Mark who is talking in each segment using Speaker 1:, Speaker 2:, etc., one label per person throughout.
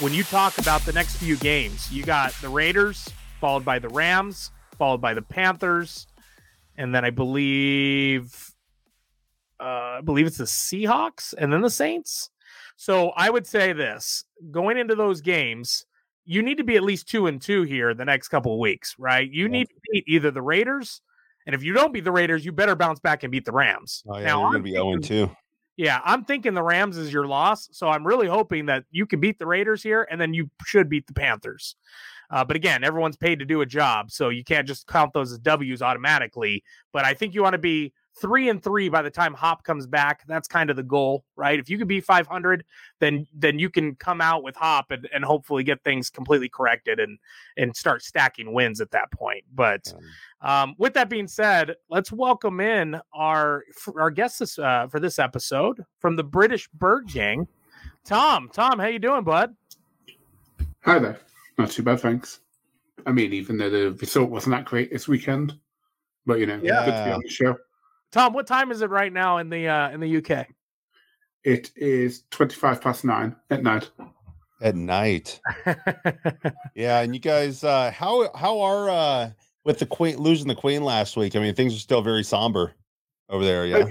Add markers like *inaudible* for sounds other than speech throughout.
Speaker 1: when you talk about the next few games, you got the Raiders, followed by the Rams, followed by the Panthers, and then I believe uh, I believe it's the Seahawks and then the Saints. So I would say this going into those games, you need to be at least two and two here the next couple of weeks, right? You yeah. need to beat either the Raiders, and if you don't beat the Raiders, you better bounce back and beat the Rams.
Speaker 2: Oh, yeah, now, you're going to be 0 2.
Speaker 1: Yeah, I'm thinking the Rams is your loss. So I'm really hoping that you can beat the Raiders here, and then you should beat the Panthers. Uh, but again, everyone's paid to do a job, so you can't just count those as W's automatically. But I think you want to be three and three by the time Hop comes back. That's kind of the goal, right? If you can be 500, then then you can come out with Hop and, and hopefully get things completely corrected and and start stacking wins at that point. But um, with that being said, let's welcome in our our guests uh, for this episode from the British Bird Gang, Tom. Tom, how you doing, bud?
Speaker 3: Hi there. Not too bad, thanks. I mean, even though the result wasn't that great this weekend, but you know, yeah. good to be on the show.
Speaker 1: Tom, what time is it right now in the uh, in the UK?
Speaker 3: It is twenty five past nine at night.
Speaker 2: At night. *laughs* yeah, and you guys, uh, how how are uh, with the queen losing the queen last week? I mean, things are still very somber over there. Yeah.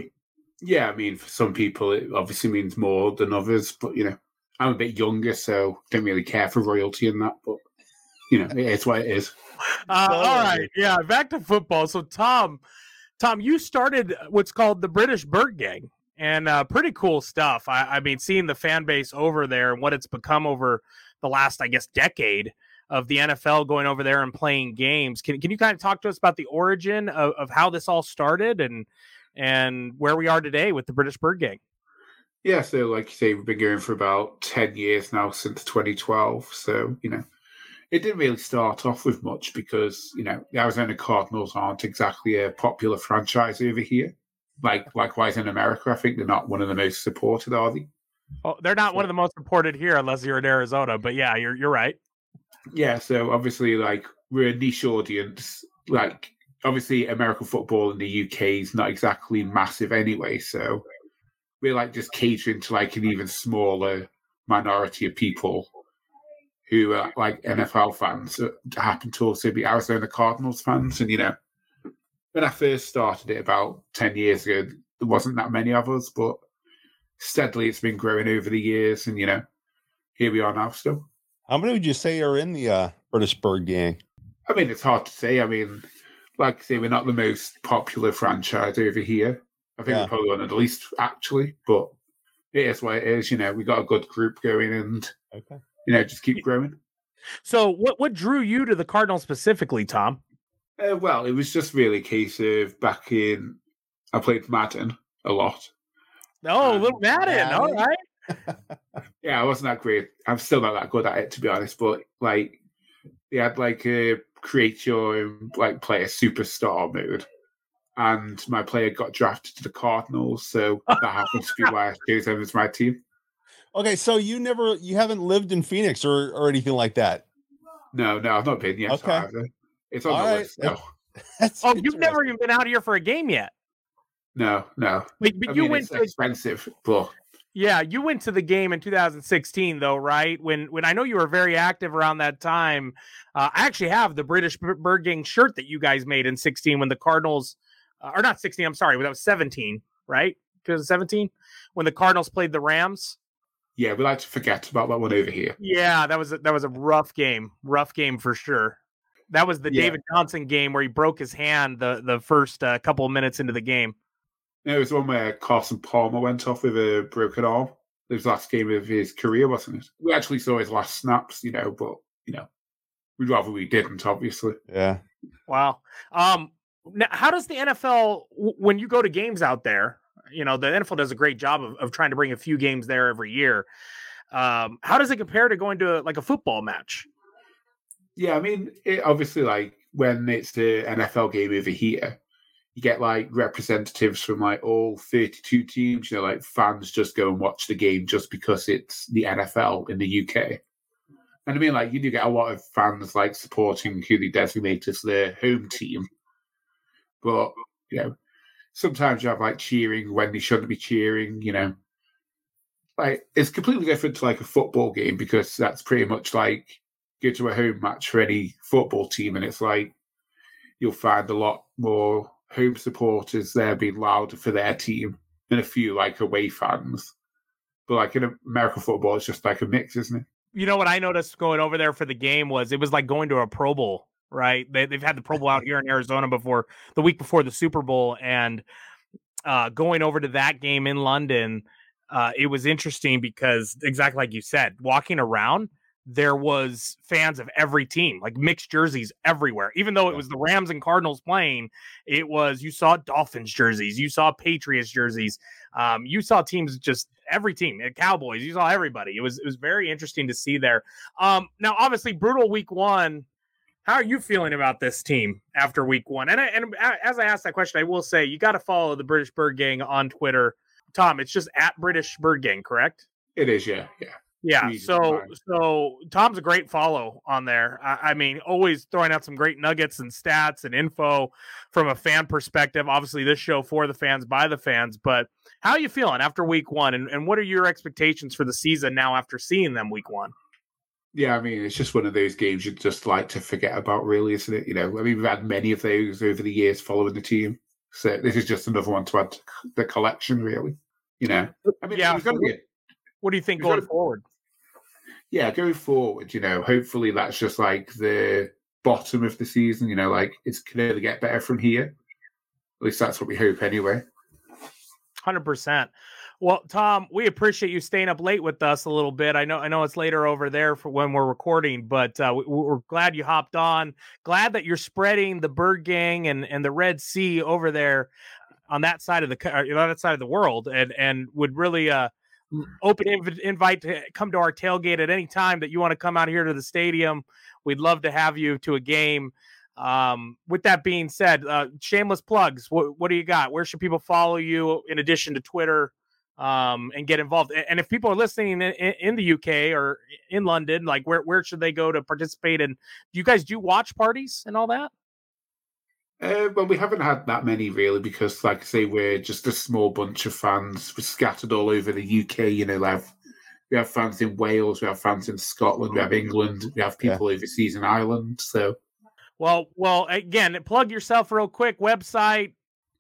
Speaker 3: Yeah, I mean, for some people, it obviously means more than others, but you know, I'm a bit younger, so don't really care for royalty and that. But you know, it's what it is.
Speaker 1: Uh, all right, yeah. Back to football. So, Tom, Tom, you started what's called the British Bird Gang, and uh, pretty cool stuff. I, I, mean, seeing the fan base over there and what it's become over the last, I guess, decade of the NFL going over there and playing games. Can can you kind of talk to us about the origin of, of how this all started and and where we are today with the British Bird Gang?
Speaker 3: Yeah, so like you say, we've been going for about ten years now since 2012. So you know it didn't really start off with much because you know the Arizona Cardinals aren't exactly a popular franchise over here. Like likewise in America, I think they're not one of the most supported, are they?
Speaker 1: Oh, they're not so, one of the most supported here, unless you're in Arizona. But yeah, you're you're right.
Speaker 3: Yeah, so obviously, like we're a niche audience. Like obviously, American football in the UK is not exactly massive anyway. So we're like just catering to like an even smaller minority of people who are like NFL fans happen to also be Arizona Cardinals fans. And, you know, when I first started it about 10 years ago, there wasn't that many of us, but steadily it's been growing over the years. And, you know, here we are now still.
Speaker 2: How many would you say are in the uh, British Bird Gang?
Speaker 3: I mean, it's hard to say. I mean, like I say, we're not the most popular franchise over here. I think yeah. we're probably one of the least, actually, but it is what it is. You know, we got a good group going and okay you know, just keep growing.
Speaker 1: So, what what drew you to the Cardinals specifically, Tom?
Speaker 3: Uh, well, it was just really a case of back in. I played Madden a lot.
Speaker 1: Oh, um, little Madden. All right. *laughs*
Speaker 3: yeah, I wasn't that great. I'm still not that good at it, to be honest. But like, they had like a create your like play a superstar mode, and my player got drafted to the Cardinals, so that happens to be why I chose him as my team.
Speaker 2: Okay, so you never, you haven't lived in Phoenix or or anything like that.
Speaker 3: No, no, I've not been yet. Okay, it's on All the right. list. No. *laughs*
Speaker 1: That's oh, you've never even been out here for a game yet.
Speaker 3: No, no.
Speaker 1: But, but you mean, went
Speaker 3: to expensive, but
Speaker 1: yeah, you went to the game in 2016, though, right? When when I know you were very active around that time. Uh, I actually have the British Bird Gang shirt that you guys made in 16 when the Cardinals, uh, or not 16. I'm sorry, that was 17, right? 2017 when the Cardinals played the Rams
Speaker 3: yeah, we like to forget about that one over here.
Speaker 1: Yeah, that was a, that was a rough game, rough game for sure. That was the yeah. David Johnson game where he broke his hand the the first uh, couple of minutes into the game.
Speaker 3: Yeah, it was one where Carson Palmer went off with a broken arm. It was last game of his career, wasn't it? We actually saw his last snaps, you know, but you know, we'd rather we didn't, obviously.
Speaker 2: Yeah.
Speaker 1: Wow. Um, now, how does the NFL when you go to games out there? You know, the NFL does a great job of, of trying to bring a few games there every year. Um, how does it compare to going to a, like a football match?
Speaker 3: Yeah, I mean, it, obviously, like when it's the NFL game over here, you get like representatives from like all 32 teams. You know, like fans just go and watch the game just because it's the NFL in the UK. And I mean, like you do get a lot of fans like supporting who they designate as their home team, but you know, sometimes you have like cheering when they shouldn't be cheering, you know. like it's completely different to like a football game because that's pretty much like go to a home match for any football team, and it's like you'll find a lot more home supporters there being louder for their team than a few like away fans. But like in American football, it's just like a mix, isn't it?
Speaker 1: You know what I noticed going over there for the game was it was like going to a Pro Bowl, right? They, they've had the Pro Bowl out here in Arizona before the week before the Super Bowl, and uh, going over to that game in London, uh, it was interesting because exactly like you said, walking around, there was fans of every team, like mixed jerseys everywhere. Even though it was the Rams and Cardinals playing, it was you saw Dolphins jerseys, you saw Patriots jerseys, um, you saw teams just every team, uh, Cowboys, you saw everybody. It was it was very interesting to see there. Um, now, obviously, brutal week one. How are you feeling about this team after week one? And I, and as I asked that question, I will say you got to follow the British Bird Gang on Twitter. Tom, it's just at British Bird Gang, correct?
Speaker 3: It is, yeah, yeah.
Speaker 1: Yeah, so so Tom's a great follow on there. I, I, mean, always throwing out some great nuggets and stats and info from a fan perspective. Obviously, this show for the fans by the fans. But how are you feeling after week one, and, and what are your expectations for the season now after seeing them week one?
Speaker 3: Yeah, I mean, it's just one of those games you'd just like to forget about, really, isn't it? You know, I mean, we've had many of those over the years following the team, so this is just another one to add to the collection, really. You know, I mean,
Speaker 1: yeah. So what, what, do you think going forward?
Speaker 3: yeah, going forward, you know, hopefully that's just like the bottom of the season. You know, like it's going to get better from here. At least that's what we hope, anyway.
Speaker 1: Hundred percent. Well, Tom, we appreciate you staying up late with us a little bit. I know, I know it's later over there for when we're recording, but uh, we, are glad you hopped on. Glad that you're spreading the Bird Gang and and the Red Sea over there on that side of the on that side of the world, and and would really uh open inv- invite to come to our tailgate at any time that you want to come out here to the stadium. We'd love to have you to a game. Um, with that being said, uh, shameless plugs. What, what do you got? Where should people follow you in addition to Twitter um, and get involved? And if people are listening in, in, the UK or in London, like where where should they go to participate? And do you guys do watch parties and all that?
Speaker 3: Uh, well, we haven't had that many really because, like I say, we're just a small bunch of fans. We're scattered all over the UK. You know, we have, we have fans in Wales, we have fans in Scotland, we have England, we have people yeah. overseas in Ireland. So,
Speaker 1: well, well, again, plug yourself real quick. Website.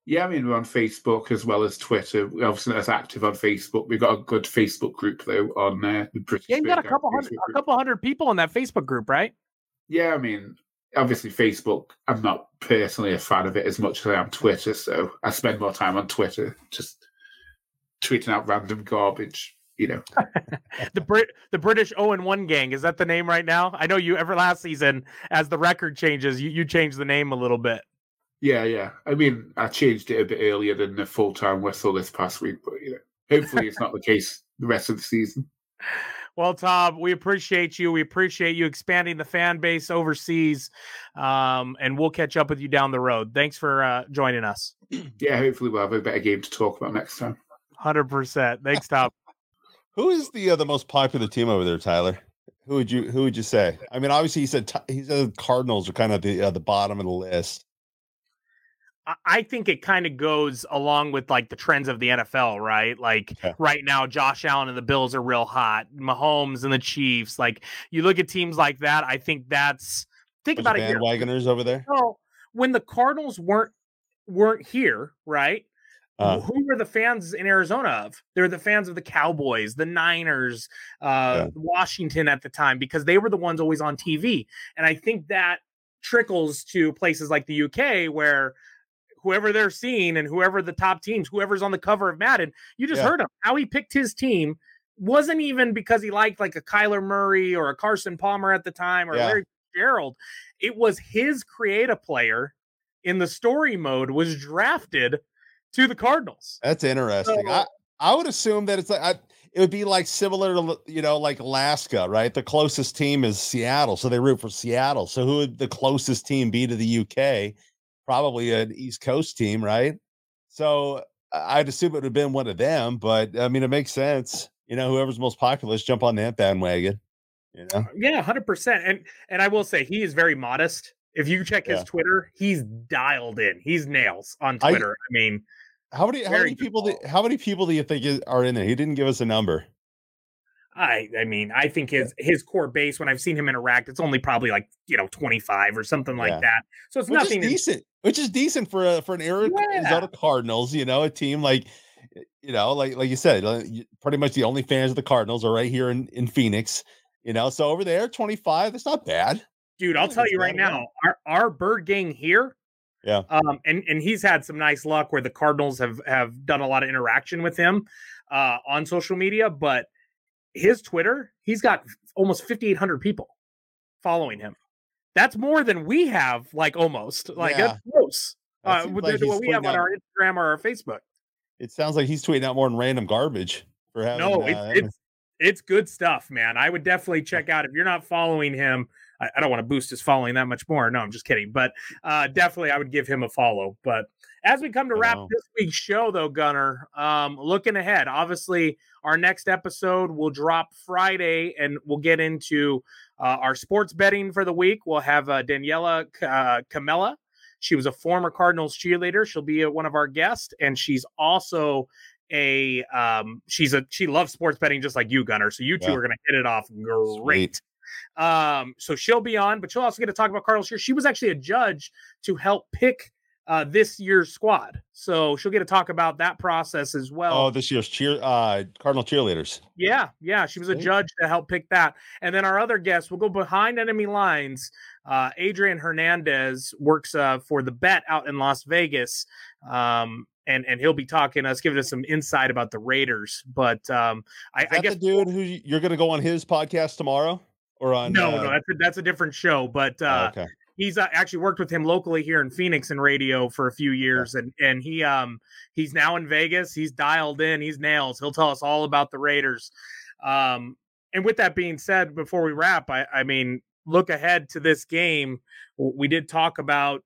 Speaker 3: Yeah, I mean, we're on Facebook as well as Twitter. We're obviously as active on Facebook. We've got a good Facebook group though on uh, the British.
Speaker 1: Yeah, you got a couple hundred, a couple hundred people in that Facebook group, right?
Speaker 3: Yeah, I mean, obviously Facebook, I'm not personally a fan of it as much as I am Twitter, so I spend more time on Twitter just tweeting out random garbage. You know, *laughs*
Speaker 1: the Brit, the British O and One Gang is that the name right now? I know you ever last season, as the record changes, you you changed the name a little bit.
Speaker 3: Yeah, yeah. I mean, I changed it a bit earlier than the full time whistle this past week, but you know, hopefully it's not the case the rest of the season.
Speaker 1: Well, Tom, we appreciate you. We appreciate you expanding the fan base overseas. Um, and we'll catch up with you down the road. Thanks for uh, joining us. *clears throat*
Speaker 3: Yeah, hopefully we'll have a better game to talk about next time.
Speaker 1: 100%. Thanks, Tom. *laughs*
Speaker 2: who is the uh, the most popular team over there, Tyler? Who would you who would you say? I mean, obviously he said he said Cardinals are kind of the uh, the bottom of the list.
Speaker 1: I think it kind of goes along with like the trends of the NFL, right? Like okay. right now, Josh Allen and the Bills are real hot. Mahomes and the Chiefs. Like you look at teams like that, I think that's think about
Speaker 2: it. Bandwagoners over there.
Speaker 1: So when the Cardinals weren't weren't here, right? Uh, who were the fans in Arizona of? They're the fans of the Cowboys, the Niners, uh, yeah. Washington at the time, because they were the ones always on TV. And I think that trickles to places like the UK where whoever they're seeing and whoever the top teams, whoever's on the cover of Madden, you just yeah. heard him. How he picked his team wasn't even because he liked like a Kyler Murray or a Carson Palmer at the time or yeah. Larry Gerald. It was his creative player in the story mode was drafted to the Cardinals.
Speaker 2: That's interesting. So, I, I would assume that it's like I, it would be like similar to you know like Alaska, right? The closest team is Seattle, so they root for Seattle. So who would the closest team be to the UK? Probably an East Coast team, right? So I'd assume it would have been one of them, but I mean, it makes sense. You know, whoever's most popular, jump on that bandwagon. You know?
Speaker 1: Uh, yeah, hundred percent. And and I will say he is very modest. If you check his yeah. Twitter, he's dialed in. He's nails on Twitter. I, I mean,
Speaker 2: how many how many people do, how many people do you think are in there? He didn't give us a number.
Speaker 1: I I mean, I think his his core base when I've seen him interact, it's only probably like you know 25 or something like
Speaker 2: Yeah.
Speaker 1: that. So it's
Speaker 2: which
Speaker 1: nothing.
Speaker 2: is decent. Which is decent for a, for an Arizona Cardinals. You know, a team like you know, like like you said, uh, pretty much the only fans of the Cardinals are right here in in Phoenix. You know, so over there, twenty five. That's not bad.
Speaker 1: dude, I'll tell you right
Speaker 2: bad.
Speaker 1: now, our our bird gang here.
Speaker 2: Yeah.
Speaker 1: Um, and and he's had some nice luck where the Cardinals have have done a lot of interaction with him uh on social media, but his Twitter, he's got almost 5800 people following him. That's more than we have, like almost. Like
Speaker 2: Yeah.
Speaker 1: that's close.
Speaker 2: That
Speaker 1: Uh,
Speaker 2: like
Speaker 1: what we have on
Speaker 2: out-
Speaker 1: our Instagram or our Facebook.
Speaker 2: It sounds like he's tweeting out more than random garbage for having.
Speaker 1: No,
Speaker 2: uh,
Speaker 1: it's
Speaker 2: having-
Speaker 1: it's it's good stuff, man. I would definitely check out if you're not following him. I, I don't want to boost his following that much more. No, I'm just kidding. But uh, definitely, I would give him a follow. But as we come to wrap this week's show, though, Gunner, um, looking ahead, obviously, our next episode will drop Friday, and we'll get into uh, our sports betting for the week. We'll have uh, Daniela uh, Camella. She was a former Cardinals cheerleader. She'll be uh, one of our guests, and she's also a um she's a she loves sports betting just like you gunner so you two
Speaker 2: Yeah.
Speaker 1: are going to hit it off great um so she'll be on but she'll also get to talk about cardinals here she was actually a judge to help pick uh this year's squad so she'll get to talk about that process as well
Speaker 2: Oh, this year's cheer uh Cardinal cheerleaders.
Speaker 1: yeah, yeah, she was a judge to help pick that. And then our other guest will go behind enemy lines. Uh, Adrian Hernandez works uh, for the Bet out in Las Vegas, um, and and he'll be talking us, giving us some insight about the Raiders. But um, I, I guess
Speaker 2: the dude who you're going to go on his podcast tomorrow or on?
Speaker 1: no,
Speaker 2: uh,
Speaker 1: no, that's a, that's a different show. But
Speaker 2: oh,
Speaker 1: uh,
Speaker 2: okay.
Speaker 1: he's uh, actually worked with him locally here in Phoenix in radio for a few years, and and he um he's now in Vegas. He's dialed in. He's nails. He'll tell us all about the Raiders. Um, and with that being said, before we wrap, I I mean, look ahead to this game. We did talk about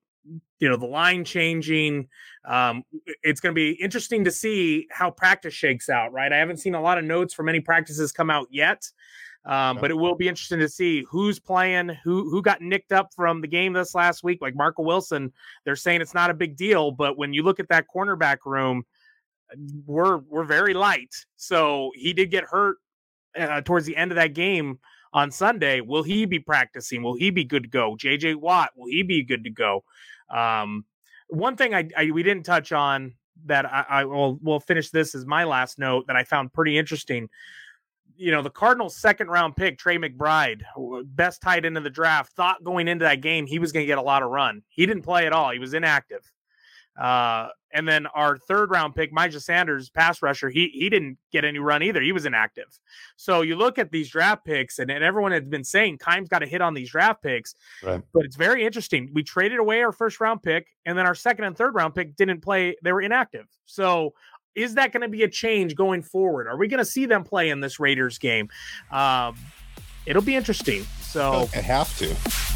Speaker 1: you know the line changing. Um, it's going to be interesting to see how practice shakes out. Right, I haven't seen a lot of notes from any practices come out yet. Um, but it will be interesting to see who's playing, who who got nicked up from the game this last week. Like Marco Wilson, they're saying it's not a big deal, but when you look at that cornerback room, we're we're very light. So he did get hurt uh, towards the end of that game on Sunday. Will he be practicing? Will he be good to go? JJ Watt, will he be good to go? Um, one thing I, I we didn't touch on that I, I will will finish this as my last note that I found pretty interesting. You know, the Cardinals' second round pick, Trey McBride, best tight end of the draft, thought going into that game he was going to get a lot of run. He didn't play at all. He was inactive. Uh, and then our third round pick, Myjai Sanders, pass rusher, he he didn't get any run either. He was inactive. So you look at these draft picks, and, and everyone has been saying Keim's got to hit on these draft picks.
Speaker 2: Right.
Speaker 1: But it's very interesting. We traded away our first round pick, and then our second and third round pick didn't play. They were inactive. So is that going to be a change going forward? Are we going to see them play in this Raiders game? Um, it'll be interesting. So
Speaker 2: I have to.